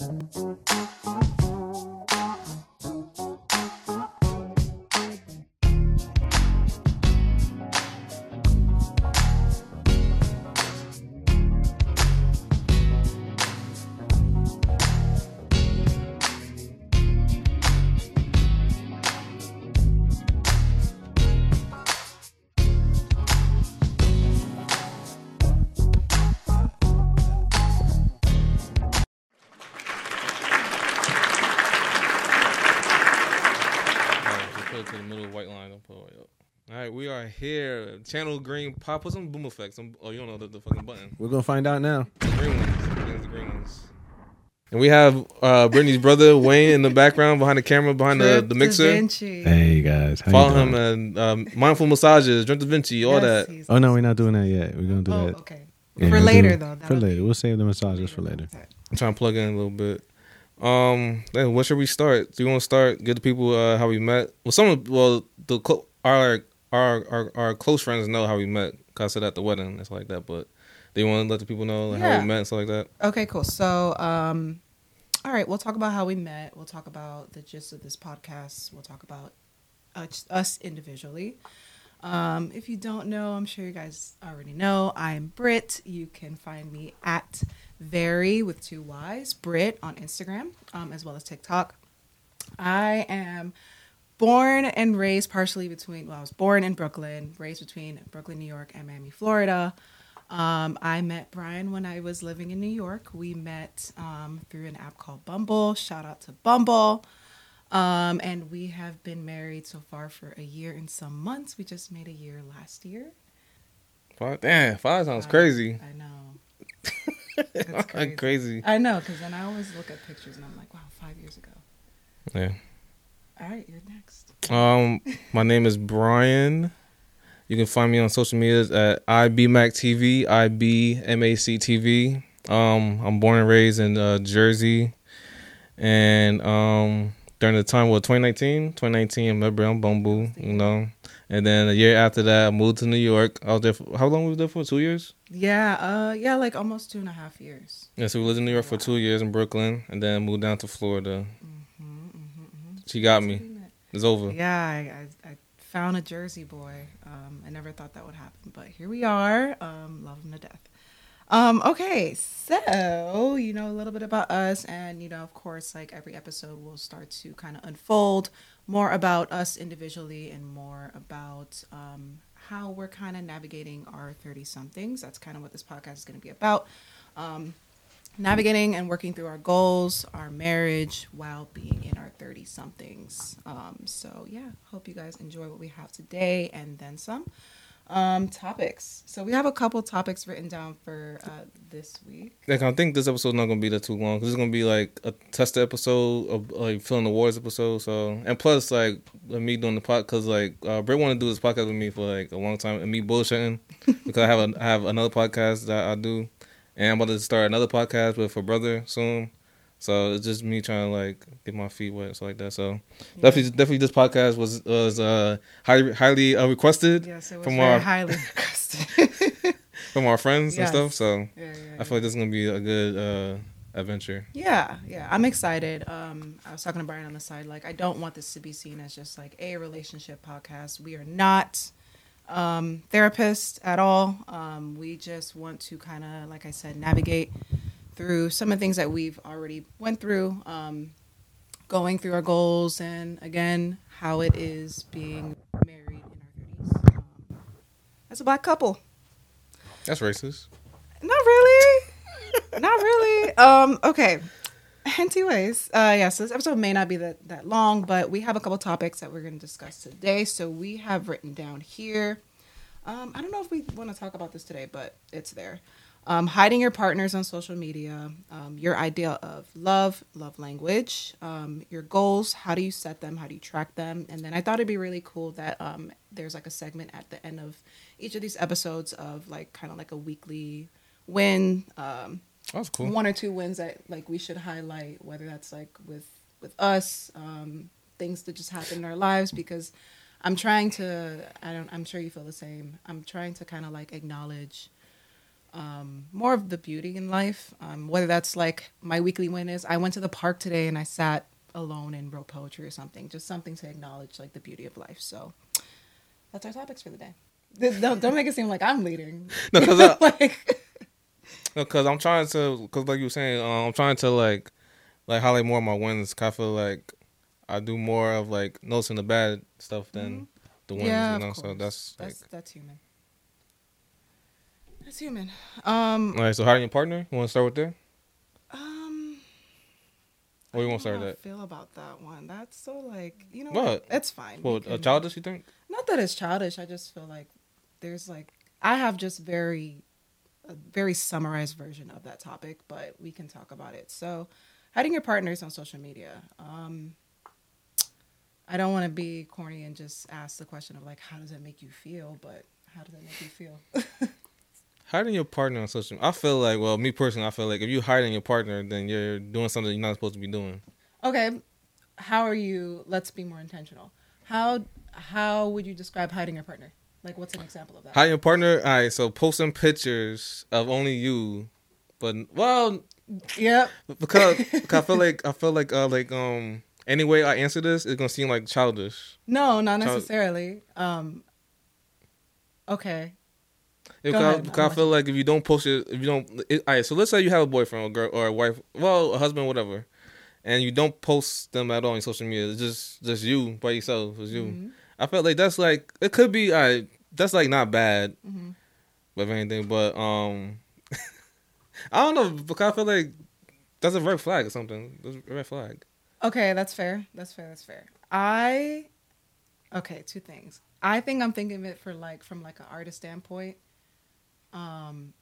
Alright, Channel green. Pop, put some boom effects. Some, oh, you don't know the, the fucking button. We're gonna find out now. The green ones. The green- the green ones. And we have uh, Brittany's brother Wayne in the background, behind the camera, behind the, the mixer. Hey guys, how Follow doing? him and um, mindful massages, drink Da Vinci, all that. Oh no, we're not doing that yet. We're gonna do Oh, that okay. Yeah, For we'll later do- though. For later, be- we'll save the massages for later. I'm trying to plug in a little bit. Um, then where should we start? Do you want to start? Get the people uh, how we met. Well, some of well the clo- our our our our close friends know how we met. Cause I said at the wedding, it's like that. But do you want to let the people know how Yeah. we met and stuff like that? Okay, cool. So, um, all right, we'll talk about how we met. We'll talk about the gist of this podcast. We'll talk about us, us individually. Um, if you don't know, I'm sure you guys already know. I'm Brit. You can find me at Very with two Y's, Brit on Instagram, um, as well as TikTok. I am born and raised partially between, well, I was born in Brooklyn, raised between Brooklyn, New York, and Miami, Florida. Um, I met Brian when I was living in New York. We met um, through an app called Bumble. Shout out to Bumble. Um, and we have been married so far for a year and some months. We just made a year last year. Five, damn, five sounds Five. crazy. I know. That's crazy. crazy. I know, because then I always look at pictures and I'm like, wow, five years ago. Yeah. All right, you're next. Um, my name is Brian. You can find me on social medias at IBMacTV, IBMACTV. Um, I'm born and raised in uh, Jersey, and um, during the time what 2019, 2019, I met Brown Bumble, you know, and then a year after that, I moved to New York. I was there. For, how long was there for? Two years. Yeah, uh, yeah, like almost two and a half years. Yeah, so we lived in New York for two years in Brooklyn, and then moved down to Florida. Mm-hmm, She got me. It's over. Yeah, I, I, I found a Jersey boy. Um, I never thought that would happen, but here we are. Um, love him to death. Um, okay, so you know a little bit about us, and you know, of course, like every episode will start to kind of unfold more about us individually and more about um, how we're kind of navigating our 30 somethings. That's kind of what this podcast is going to be about. Um, navigating and working through our goals, our marriage, while being in our 30 somethings. Um, so, yeah, hope you guys enjoy what we have today and then some. Um, topics. So, we have a couple topics written down for uh, this week. Like I think this episode's not gonna be that too long because it's gonna be like a test episode of like filling the wars episode. So and plus like me doing the pod because like uh, Britt wanted to do this podcast with me for like a long time and me bullshitting because I have a I have another podcast that I do and I'm about to start another podcast with a brother soon. So it's just me trying to like get my feet wet, so like that. So definitely, definitely, this podcast was was uh, highly highly uh, requested Yes, it was from very our highly requested. from our friends Yes. and stuff. So Yeah, yeah, I feel like this is gonna be a good uh, adventure. Yeah, yeah, I'm excited. Um, I was talking to Brian on the side, like I don't want this to be seen as just like a relationship podcast. We are not um, therapists at all. Um, we just want to kind of, like I said, navigate through some of the things that we've already went through, um, going through our goals, and again, how it is being married in our 30s um, as a black couple. That's racist. Not really. not really. Um, okay. Anyways, uh yeah, so this episode may not be that, that long, but we have a couple topics that we're gonna discuss today. So we have written down here. Um, I don't know if we want to talk about this today, but it's there. Um, hiding your partners on social media, um, your idea of love, love language, um, your goals, how do you set them, how do you track them? And then I thought it'd be really cool that um, there's like a segment at the end of each of these episodes of like kind of like a weekly win, um, That's cool. one or two wins that like we should highlight, whether that's like with with us, um, things that just happen in our lives because I'm trying to I don't I'm sure you feel the same. I'm trying to kind of like acknowledge um, more of the beauty in life. Um, whether that's like my weekly win is I went to the park today and I sat alone and wrote poetry or something. Just something to acknowledge like the beauty of life. So that's our topics for the day. Don't, don't make it seem like I'm leading. No, 'cause I- like Because I'm trying to, because like you were saying, um, I'm trying to like, like highlight more of my wins. Cause I feel like I do more of like noticing the bad stuff than the wins. Mm-hmm. yeah, you of know, so that's like. that's that's human. That's human. Um, All right, so hiding your partner. You want to start with there, um. or you want to start how I feel about that one. That's so like you know What? what? It's fine. that? Well, We a can- childish, you think? Not that it's childish. I just feel like there's like I have just very a very summarized version of that topic, but we can talk about it. So, hiding your partners on social media. Um, I don't want to be corny and just ask the question of like, how does that make you feel? But how does it make you feel? Hiding your partner on social. I feel like, well, me personally, I feel like if you're hiding your partner, then you're doing something you're not supposed to be doing. okay, how are you? Let's be more intentional. How how would you describe hiding your partner? Like, what's an example of that? Hiding your partner. All right, so posting pictures of only you, but well, yeah, because, because I feel like I feel like uh like um any way I answer this, it's gonna seem like childish. No, not Child- necessarily. Um. Okay. Go Because, ahead, because I feel like if you don't post it, if you don't, it, all right. So let's say you have a boyfriend or girl or a wife, well, a husband, whatever, and you don't post them at all on social media. It's just just you by yourself. It's you. Mhm. I felt like that's like it could be. All right, that's like not bad, Mhm. if anything. But um, I don't know because I feel like that's a red flag or something. That's a red flag. Okay, that's fair. That's fair. That's fair. I okay, two things. I think I'm thinking of it for like from like an artist standpoint. Um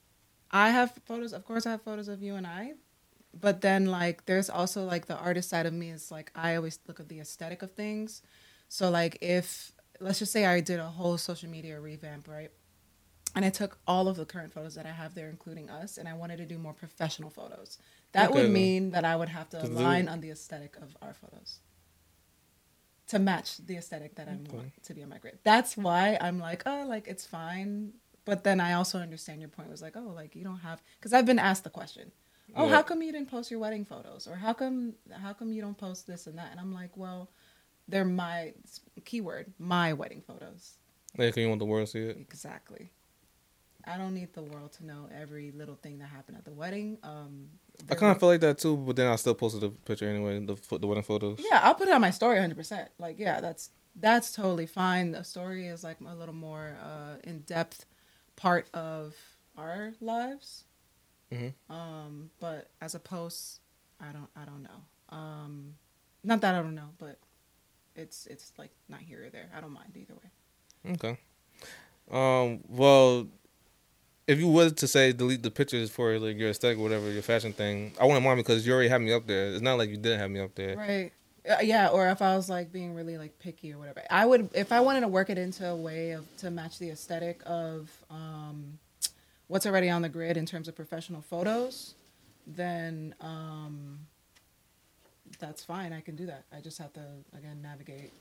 I have photos, of course I have photos of you and I, but then like there's also like the artist side of me is like I always look at the aesthetic of things. So like if let's just say I did a whole social media revamp, right? And I took all of the current photos that I have there, including us, and I wanted to do more professional photos. That Okay, would mean that I would have to do- align on the aesthetic of our photos to match the aesthetic that I Okay. want to be on my grid. That's why I'm like, oh, like it's fine. But then I also understand your point was like, oh, like you don't have because I've been asked the question, oh, Yeah. how come you didn't post your wedding photos, or how come how come you don't post this and that? And I'm like, well, they're my keyword, my wedding photos. Like you want the world to see it. Exactly. I don't need the world to know every little thing that happened at the wedding. Um, I kind of feel like that too, but then I still posted the picture anyway. The the wedding photos. Yeah, I'll put it on my story 100%. Like, yeah, that's that's totally fine. The story is like a little more uh, in depth part of our lives. Mhm. Um, but as a post, I don't I don't know. Um, not that I don't know, but it's it's like not here or there. I don't mind either way. Okay. Um. Well, if you was to say delete the pictures for like your aesthetic, or whatever your fashion thing, I wouldn't mind because you already have me up there. It's not like you didn't have me up there. Right. Uh, yeah, or if I was like being really like picky or whatever, I would if I wanted to work it into a way of to match the aesthetic of um, what's already on the grid in terms of professional photos, then um, that's fine. I can do that. I just have to again navigate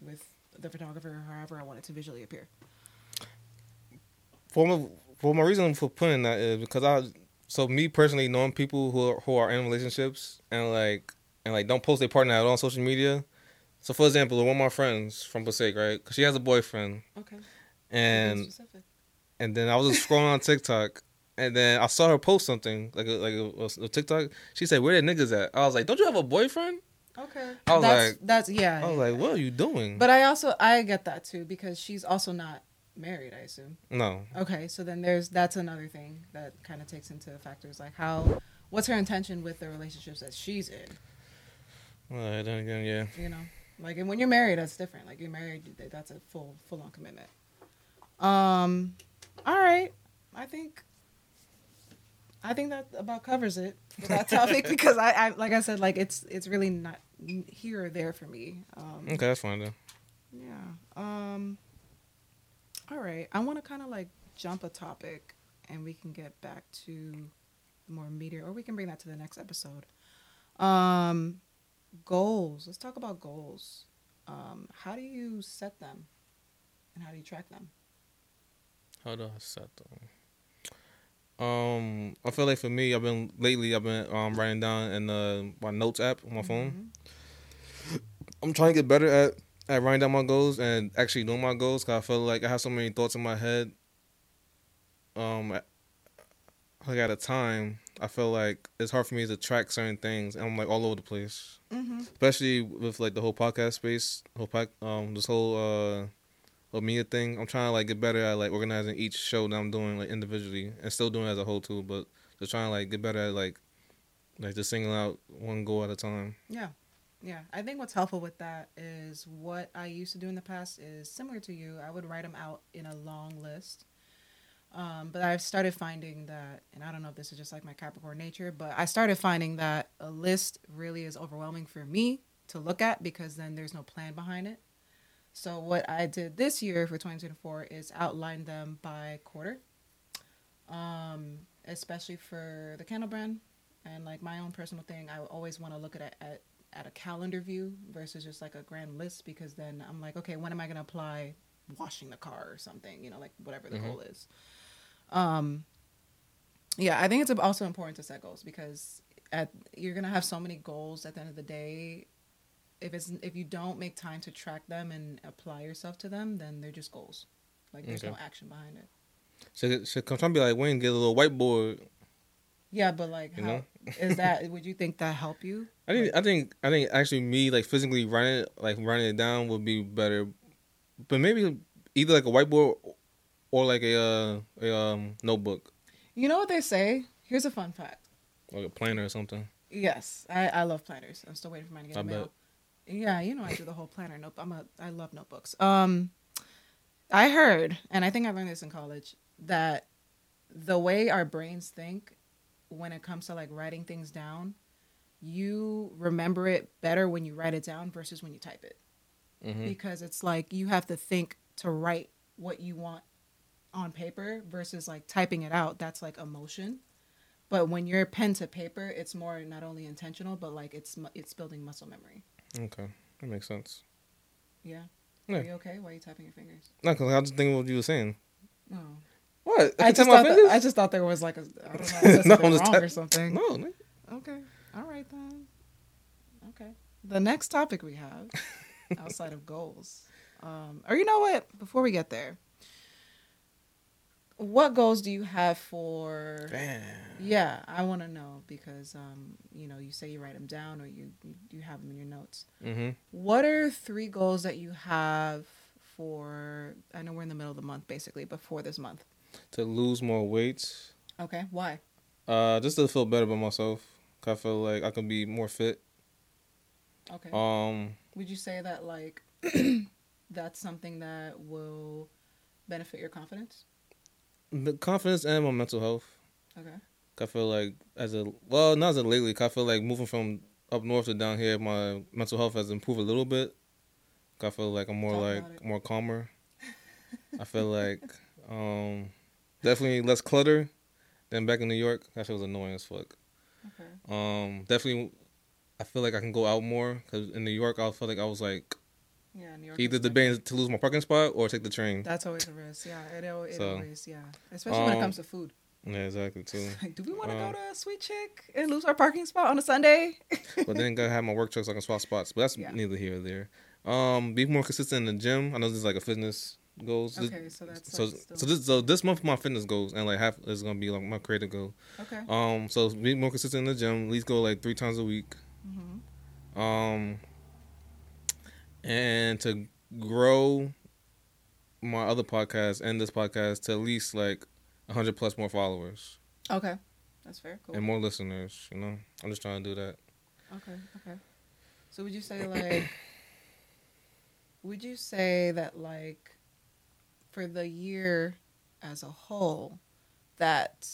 with the photographer however I want it to visually appear. For my for my reason for putting that is because I so me personally knowing people who are, who are in relationships and like and like don't post their partner at all on social media. So for example, one of my friends from Passaic, right? Cause she has a boyfriend, Okay. and and then I was just scrolling on TikTok, and then I saw her post something like a, like a, a TikTok. She said, "Where the niggas at?" I was like, "Don't you have a boyfriend?" Okay. I was that's, like- that's yeah. I was yeah. like, "What are you doing?" But I also I get that too because she's also not married. I assume. no, Okay, so then there's that's another thing that kind of takes into factors like how what's her intention with the relationships that she's in. well, then again, yeah. You know, like and when you're married, that's different. Like you're married, that's a full full on commitment. Um, all right, I think. I think that about covers it for that topic because I, I like I said like it's it's really not here or there for me. Um, Okay, that's fine then. Yeah. Um all right. I want to kind of like jump a topic and we can get back to more media or we can bring that to the next episode. Um goals. Let's talk about goals. Um how do you set them? And how do you track them? How do I set them? Um, I feel like for me, I've been lately. I've been um writing down in my notes app on my phone. I'm trying to get better at at writing down my goals and actually doing my goals. Cause I feel like I have so many thoughts in my head. Um, like at a time, I feel like it's hard for me to track certain things, and I'm like all over the place. Mm-hmm. Especially with like the whole podcast space, whole pack, um, this whole uh, whole media thing. I'm trying to like get better at like organizing each show that I'm doing like individually, and still doing it as a whole too. But just trying to like get better at like like just singling out one goal at a time. Yeah. Yeah. I think what's helpful with that is what I used to do in the past is similar to you. I would write them out in a long list. Um, but I've started finding that, and I don't know if this is just like my Capricorn nature, but I started finding that a list really is overwhelming for me to look at because then there's no plan behind it. So what I did this year for 2024 is outline them by quarter, um, especially for the candle brand and like my own personal thing. I always want to look at it at at a calendar view versus just like a grand list because then I'm like, okay, when am I going to apply washing the car or something? You know, like whatever the Mhm. goal is. Um, yeah, I think it's also important to set goals because at you're gonna have so many goals at the end of the day. If it's if you don't make time to track them and apply yourself to them, then they're just goals. Like there's no action behind it. So should come be like Wayne, get a little whiteboard. Yeah, but like, You how know? is that? Would you think that help you? I think I think I think actually me like physically writing it like writing it down would be better, but maybe either like a whiteboard or like a uh, a um notebook, You know what they say? Here's a fun fact. like a planner or something. Yes, I, I love planners. I'm still waiting for mine to get I mail. bet. Yeah, you know I do the whole planner. Note. I'm a I love notebooks. Um, I heard, and I think I learned this in college, that the way our brains think when it comes to like writing things down, you remember it better when you write it down versus when you type it. Hmm because it's like you have to think to write what you want on paper versus like typing it out. That's like emotion. But when you're pen to paper it's more not only intentional but like it's it's building muscle memory Okay, that makes sense. yeah, Yeah. are you okay why are you tapping your fingers No, because I was just thinking what you were saying. no What? I can just, thought that, fingers? I just thought there was like a I don't know, No, I'm just wrong tap- or something. No. Okay, all right then. Okay, the next topic we have outside of goals, um, or you know what? Before we get there, what goals do you have for? Damn. Yeah, I want to know because um, you know you say you write them down or you you, you have them in your notes. Mm-hmm. What are three goals that you have for? I know we're in the middle of the month, basically, but for this month. To lose more weight, Okay, why? uh, just to feel better about myself. 'Cause I feel like I can be more fit. Okay. Um, Would you say that like that's something that will benefit your confidence? The confidence and my mental health. Okay. I feel like as a well, not as a lately. I feel like moving from up north to down here, my mental health has improved a little bit. I feel like I'm more Talk like more calmer. I feel like um, definitely less clutter than back in New York. That shit was annoying as fuck. Okay. Um, definitely, I feel like I can go out more because in New York, I felt like I was like Yeah, New York. either debating to lose my parking spot or take the train. That's always a risk. Yeah, it, it So, always yeah. Especially when it um, comes to food. Yeah, exactly too. Like, do we want to um, go to Sweet Chick and lose our parking spot on a Sunday? but then gotta have my work truck so I can swap spots. But that's Yeah. neither here or there. Um, be more consistent in the gym. I know this is like a fitness goals. Okay, so that's so like so this so this month my fitness goals and like half is gonna be like my creative goal. okay. Um, so be more consistent in the gym. At least go like three times a week. hmm Um, and to grow my other podcast and this podcast to at least like hundred plus more followers Okay, that's fair. Cool. and more listeners. You know, I'm just trying to do that. Okay, okay. So would you say like would you say that like for the year as a whole that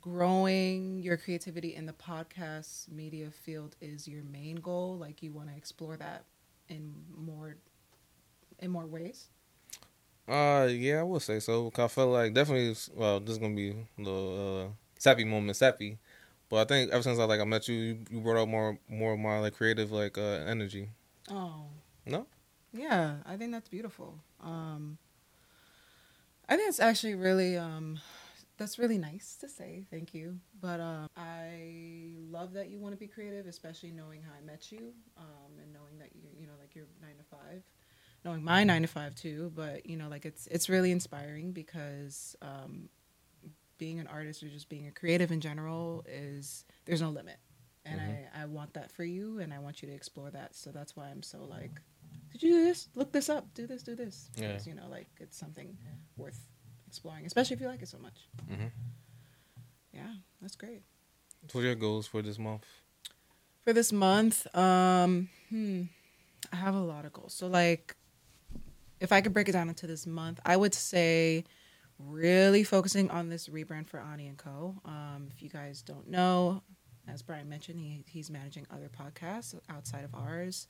growing your creativity in the podcast media field is your main goal like you want to explore that in more in more ways Uh, yeah, I would say so. 'Cause I feel like definitely. Well, this is gonna be the uh, sappy moment, sappy. But I think ever since I like I met you, you, brought out more more of my like creative like uh, energy. oh No? yeah i think that's beautiful um i think it's actually really um that's really nice to say. Thank you. But um, I love that you want to be creative, especially knowing how I met you, um, and knowing that you like you're nine to five, knowing my nine to five too. But you know like it's it's really inspiring because um, being an artist or just being a creative in general is there's no limit, and Mhm. I I want that for you, and I want you to explore that. So that's why I'm so like. Did you do this? Look this up. Do this. Do this. Yeah. Because, you know, like it's something worth exploring, especially if you like it so much. hmm Yeah, that's great. What are your goals for this month? For this month, um, hmm, I have a lot of goals. So like if I could break it down into this month, I would say really focusing on this rebrand for Ani and Co. Um, if you guys don't know, as Brian mentioned, he he's managing other podcasts outside of ours.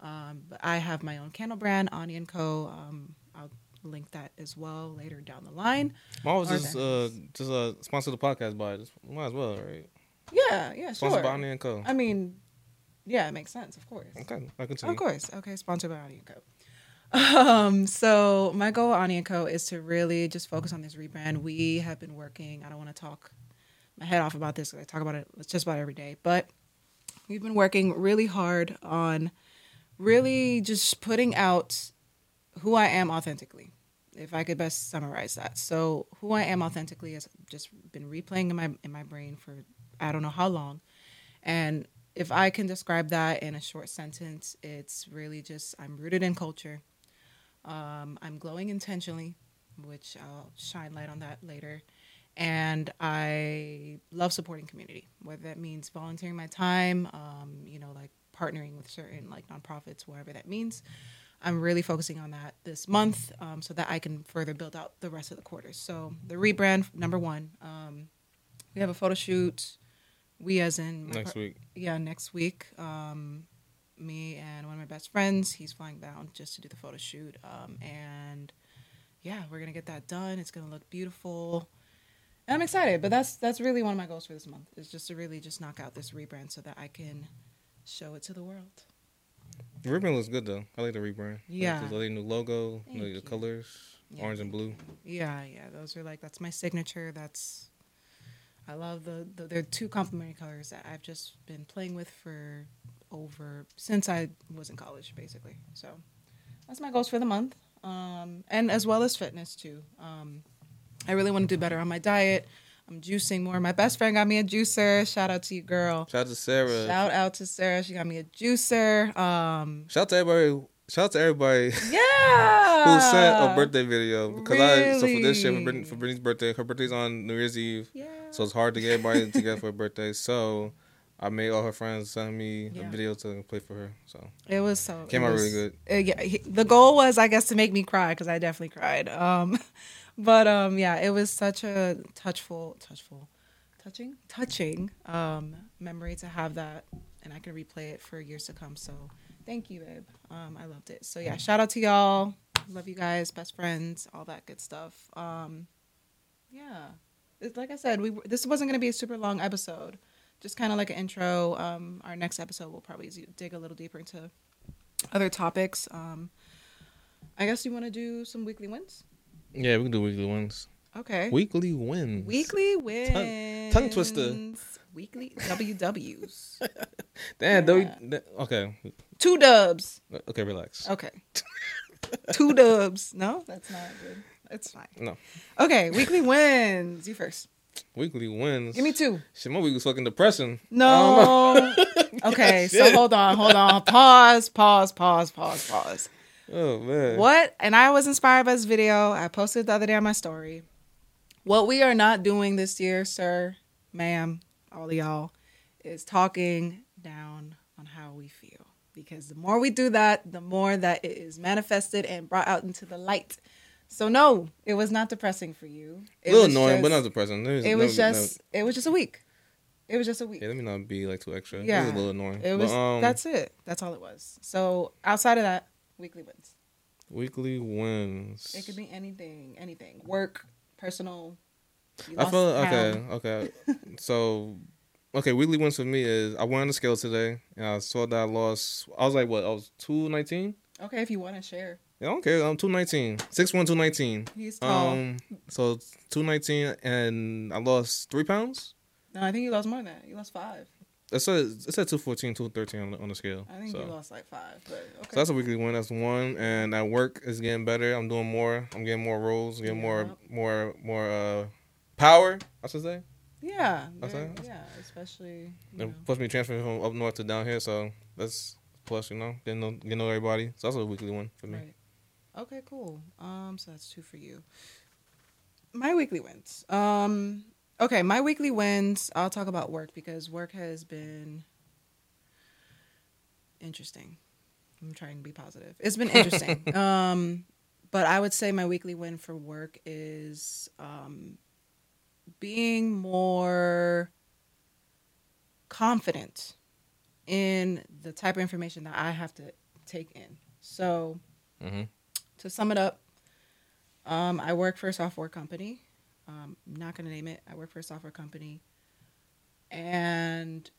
Um, but I have my own candle brand, Ani and Co. Um, I'll link that as well later down the line. Mine was just uh just uh sponsor the podcast by just might as well, right? Yeah, yeah, sure. by Ani and Co. I mean, yeah, it makes sense, of course. Okay, I continue. Of course. Okay, sponsored by Ani Co. Um, so my goal with Ani and Co is to really just focus on this rebrand. We have been working. I don't want to talk my head off about this. I talk about it just about every day, but we've been working really hard on really just putting out who I am authentically. If I could best summarize that, so who I am authentically has just been replaying in my in my brain for I don't know how long, and if I can describe that in a short sentence, it's really just I'm rooted in culture. Um, I'm glowing intentionally, which I'll shine light on that later. And I love supporting community, whether that means volunteering my time, um, you know, like partnering with certain like nonprofits, whatever that means. I'm really focusing on that this month um, so that I can further build out the rest of the quarters. So the rebrand, number one, um, we have a photo shoot. We, as in Next par- week. yeah, next week. Um, me and one of my best friends, he's flying down just to do the photo shoot. Um, and yeah, we're gonna get that done. It's gonna look beautiful. And I'm excited, but that's that's really one of my goals for this month is just to really just knock out this rebrand so that I can show it to the world. The rebrand looks good though. I like the rebrand. Yeah. Like the new logo, like the colors, Yeah. orange and blue. Yeah, yeah, those are like that's my signature. That's I love the, the they're two complementary colors that I've just been playing with for over since I was in college, basically. So that's my goals for the month, um, and as well as fitness too. Um, I really want to do better on my diet. I'm juicing more. My best friend got me a juicer. Shout out to you, girl. Shout out to Sarah. Shout out to Sarah. She got me a juicer. Um, Shout out to everybody. Shout out to everybody yeah. who sent a birthday video because I so for this year for, Brittany, for Brittany's birthday, her birthday's on New Year's Eve, Yeah. so it's hard to get everybody together for her birthday. So I made all her friends send me Yeah. a video to play for her. So It was so Came out was- really good. uh, yeah, he, the goal was, I guess, to make me cry because I definitely cried. Um, but um, yeah, it was such a touchful, touchful, touching, touching um, memory to have that, and I can replay it for years to come. So thank you, babe. Um, I loved it. So yeah, shout out to y'all. Love you guys, best friends, all that good stuff. Um, yeah, it's, like I said, we this wasn't going to be a super long episode. Just kind of like an intro. Um, our next episode will probably dig a little deeper into other topics. Um, I guess you want to do some weekly wins. yeah, we can do weekly wins. Okay. Weekly wins. Weekly wins. tongue twister. Weekly WWs. Damn. though Yeah. th- okay. Two dubs. Okay. Relax. Okay. Two dubs. No, that's not good. It's fine. No. Okay. Weekly wins. You first. Weekly wins. Give me two. Shit, my week was fucking depressing. No. okay. So hold on. Hold on. Pause. Pause. Pause. Pause. Pause. Oh man. What? And I was inspired by this video. I posted the other day on my story. What we are not doing this year, sir, ma'am, all of y'all, is talking down on how we feel. Because the more we do that, the more that it is manifested and brought out into the light. So no, it was not depressing for you. A It little was annoying, just- but not depressing. There's It was no- no- just it was just a week. It was just a week. yeah, let me not be like too extra. Yeah. it was a little annoying. It was But, um, that's it. That's all it was. So outside of that, weekly wins. weekly wins. It could be anything, anything. Work, personal. You I feel okay. Okay, so okay, weekly wins for me is I went on the scale today and I saw that I lost. I was like, what? I was two nineteen. Okay, if you want to share. Yeah, I don't care. I'm two nineteen. Six one, two nineteen. He's tall. Um, so two nineteen, and I lost three pounds. no, I think you lost more than that. You lost five. It said it said 214, 213 on the, on the scale. I think so. you lost like five. But okay. So that's a weekly win. That's one. And at work is getting better. I'm doing more. I'm getting more roles. Getting more, more, more uh, power. I should say. yeah, very- yeah, especially. Plus me transferring from up north to down here, so that's plus. You know, getting know, know everybody. So that's a weekly one for me. Right. Okay, cool. Um, so that's two for you. My weekly wins. Um, okay, my weekly wins. I'll talk about work because work has been interesting. I'm trying to be positive. It's been interesting. um, but I would say my weekly win for work is um, being more confident in the type of information that I have to take in. So, Mm-hmm. to sum it up, um, I work for a software company. Um, I'm not going to name it. I work for a software company. And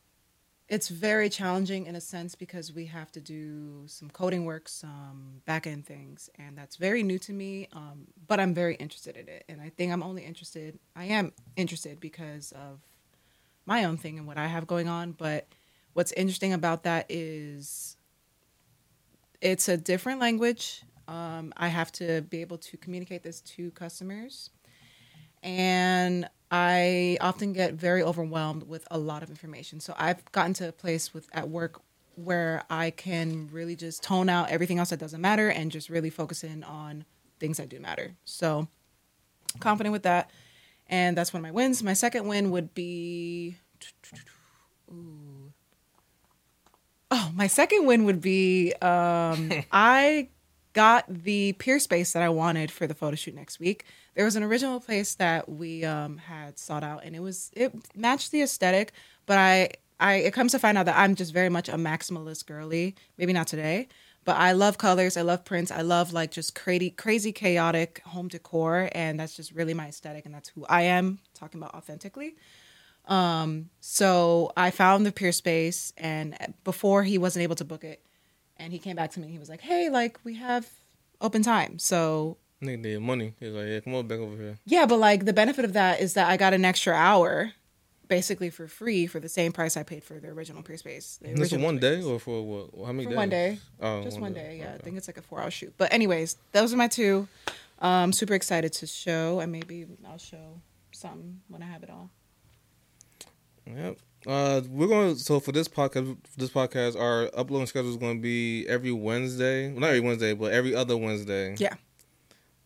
it's very challenging in a sense because we have to do some coding work, some back end things. And that's very new to me. Um, but I'm very interested in it. And I think I'm only interested, I am interested because of my own thing and what I have going on. But what's interesting about that is it's a different language. Um, I have to be able to communicate this to customers. And I often get very overwhelmed with a lot of information. So I've gotten to a place with at work where I can really just tone out everything else that doesn't matter and just really focus in on things that do matter. So confident with that. And that's one of my wins. My second win would be Ooh. Oh, my second win would be um, I got the Peerspace that I wanted for the photo shoot next week. There was an original place that we um, had sought out, and it was it matched the aesthetic, but I I it comes to find out that I'm just very much a maximalist girly. Maybe not today, but I love colors. I love prints. I love like just crazy crazy chaotic home decor, and that's just really my aesthetic, and that's who I am. Talking about authentically. Um, so I found the Peerspace, and before he wasn't able to book it, and he came back to me. He was like, "Hey, like we have open time." So Nigga did money. He's like, yeah, come on back over here. yeah, but like the benefit of that is that I got an extra hour, basically for free for the same price I paid for the original Peerspace. This is one day or for what? How many For days? one day. Oh, Just one day, yeah. I think it's like a four hour shoot. But anyways, those are my two. Um, super excited to show, and maybe I'll show something when I have it all. Yep. Uh, we're going. to So for this podcast, for this podcast, our uploading schedule is going to be every Wednesday. Well, not every Wednesday, but every other Wednesday. Yeah.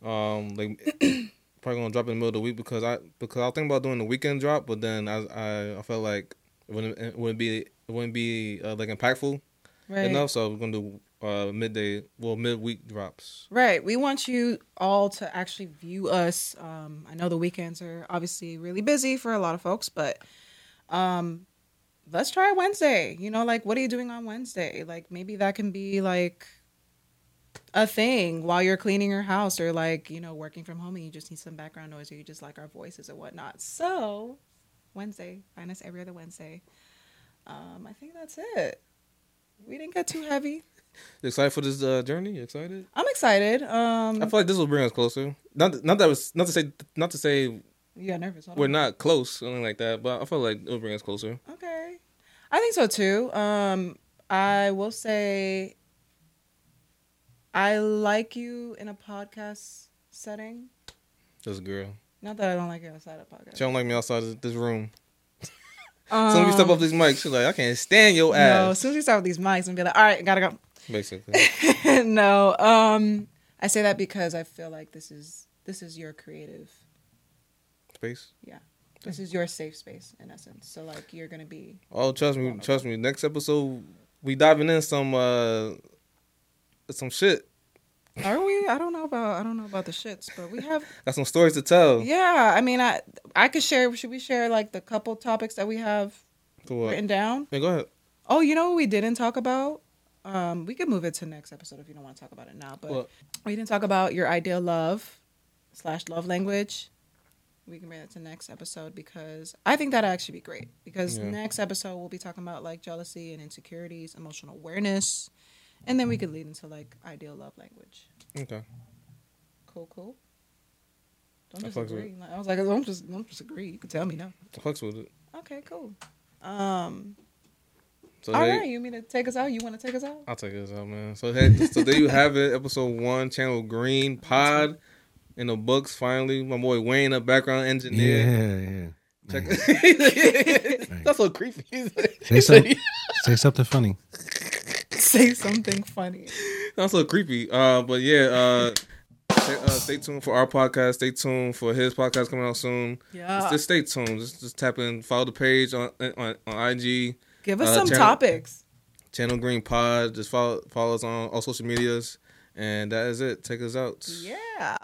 Um, like probably gonna drop in the middle of the week because I because I was thinking about doing the weekend drop, but then I I, I felt like it wouldn't it wouldn't be it wouldn't be uh, like impactful Right. enough, so we're gonna do uh midday well midweek drops. Right. We want you all to actually view us. Um, I know the weekends are obviously really busy for a lot of folks, but um, let's try Wednesday. You know, like what are you doing on Wednesday? Like maybe that can be like a thing while you're cleaning your house or like, you know, working from home and you just need some background noise or you just like our voices or whatnot. So Wednesday, find us every other Wednesday. Um, I think that's it. We didn't get too heavy. You excited for this uh, journey? You excited? I'm excited. Um, I feel like this will bring us closer. Not not that was not to say not to say You got nervous. We're on. not close, something like that, but I feel like it'll bring us closer. Okay. I think so too. Um, I will say I like you in a podcast setting. This girl. Not that I don't like you outside of podcast. She don't like me outside of this room. Um, Soon as we step off these mics, she's like, I can't stand your ass. No, as soon as we start with these mics and be like, all right, gotta go. Basically. no, um, I say that because I feel like this is this is your creative. Space. Yeah. This is your safe space in essence. So like you're gonna be Oh, trust me, trust me. Next episode, we diving in some uh some shit. Are we? I don't know about I don't know about the shits, but we have Got some stories to tell. Yeah, I mean, I I could share. Should we share like the couple topics that we have written down? Yeah, go ahead. Oh, you know what we didn't talk about? Um, we could move it to next episode if you don't want to talk about it now. But What? we didn't talk about your ideal love slash love language. We can bring that to next episode because I think that'd actually be great. Because Yeah. next episode we'll be talking about like jealousy and insecurities, emotional awareness, and then we could lead into like ideal love language. Okay. Cool, cool. Don't I just agree. Like, I was like, don't just don't just agree. You can tell me no. Fucks with it. Okay, cool. Um, So all they, right, you mean to take us out? You want to take us out? I'll take us out, man. So hey, so there you have it, episode one, Channel Green Pod in the books. Finally, my boy Wayne, a background engineer. Yeah, yeah. Check. Man. That's so creepy. Say, some, say something funny. Say something funny. That's so creepy. Uh, but yeah, uh, stay, uh, stay tuned for our podcast. Stay tuned for his podcast coming out soon. Yeah. Just, just stay tuned. Just, just tap in, follow the page on on, on IG, Give us uh, some channel- topics. Channel Green Pod. Just follow follow us on all social medias, and that is it. Take us out. Yeah.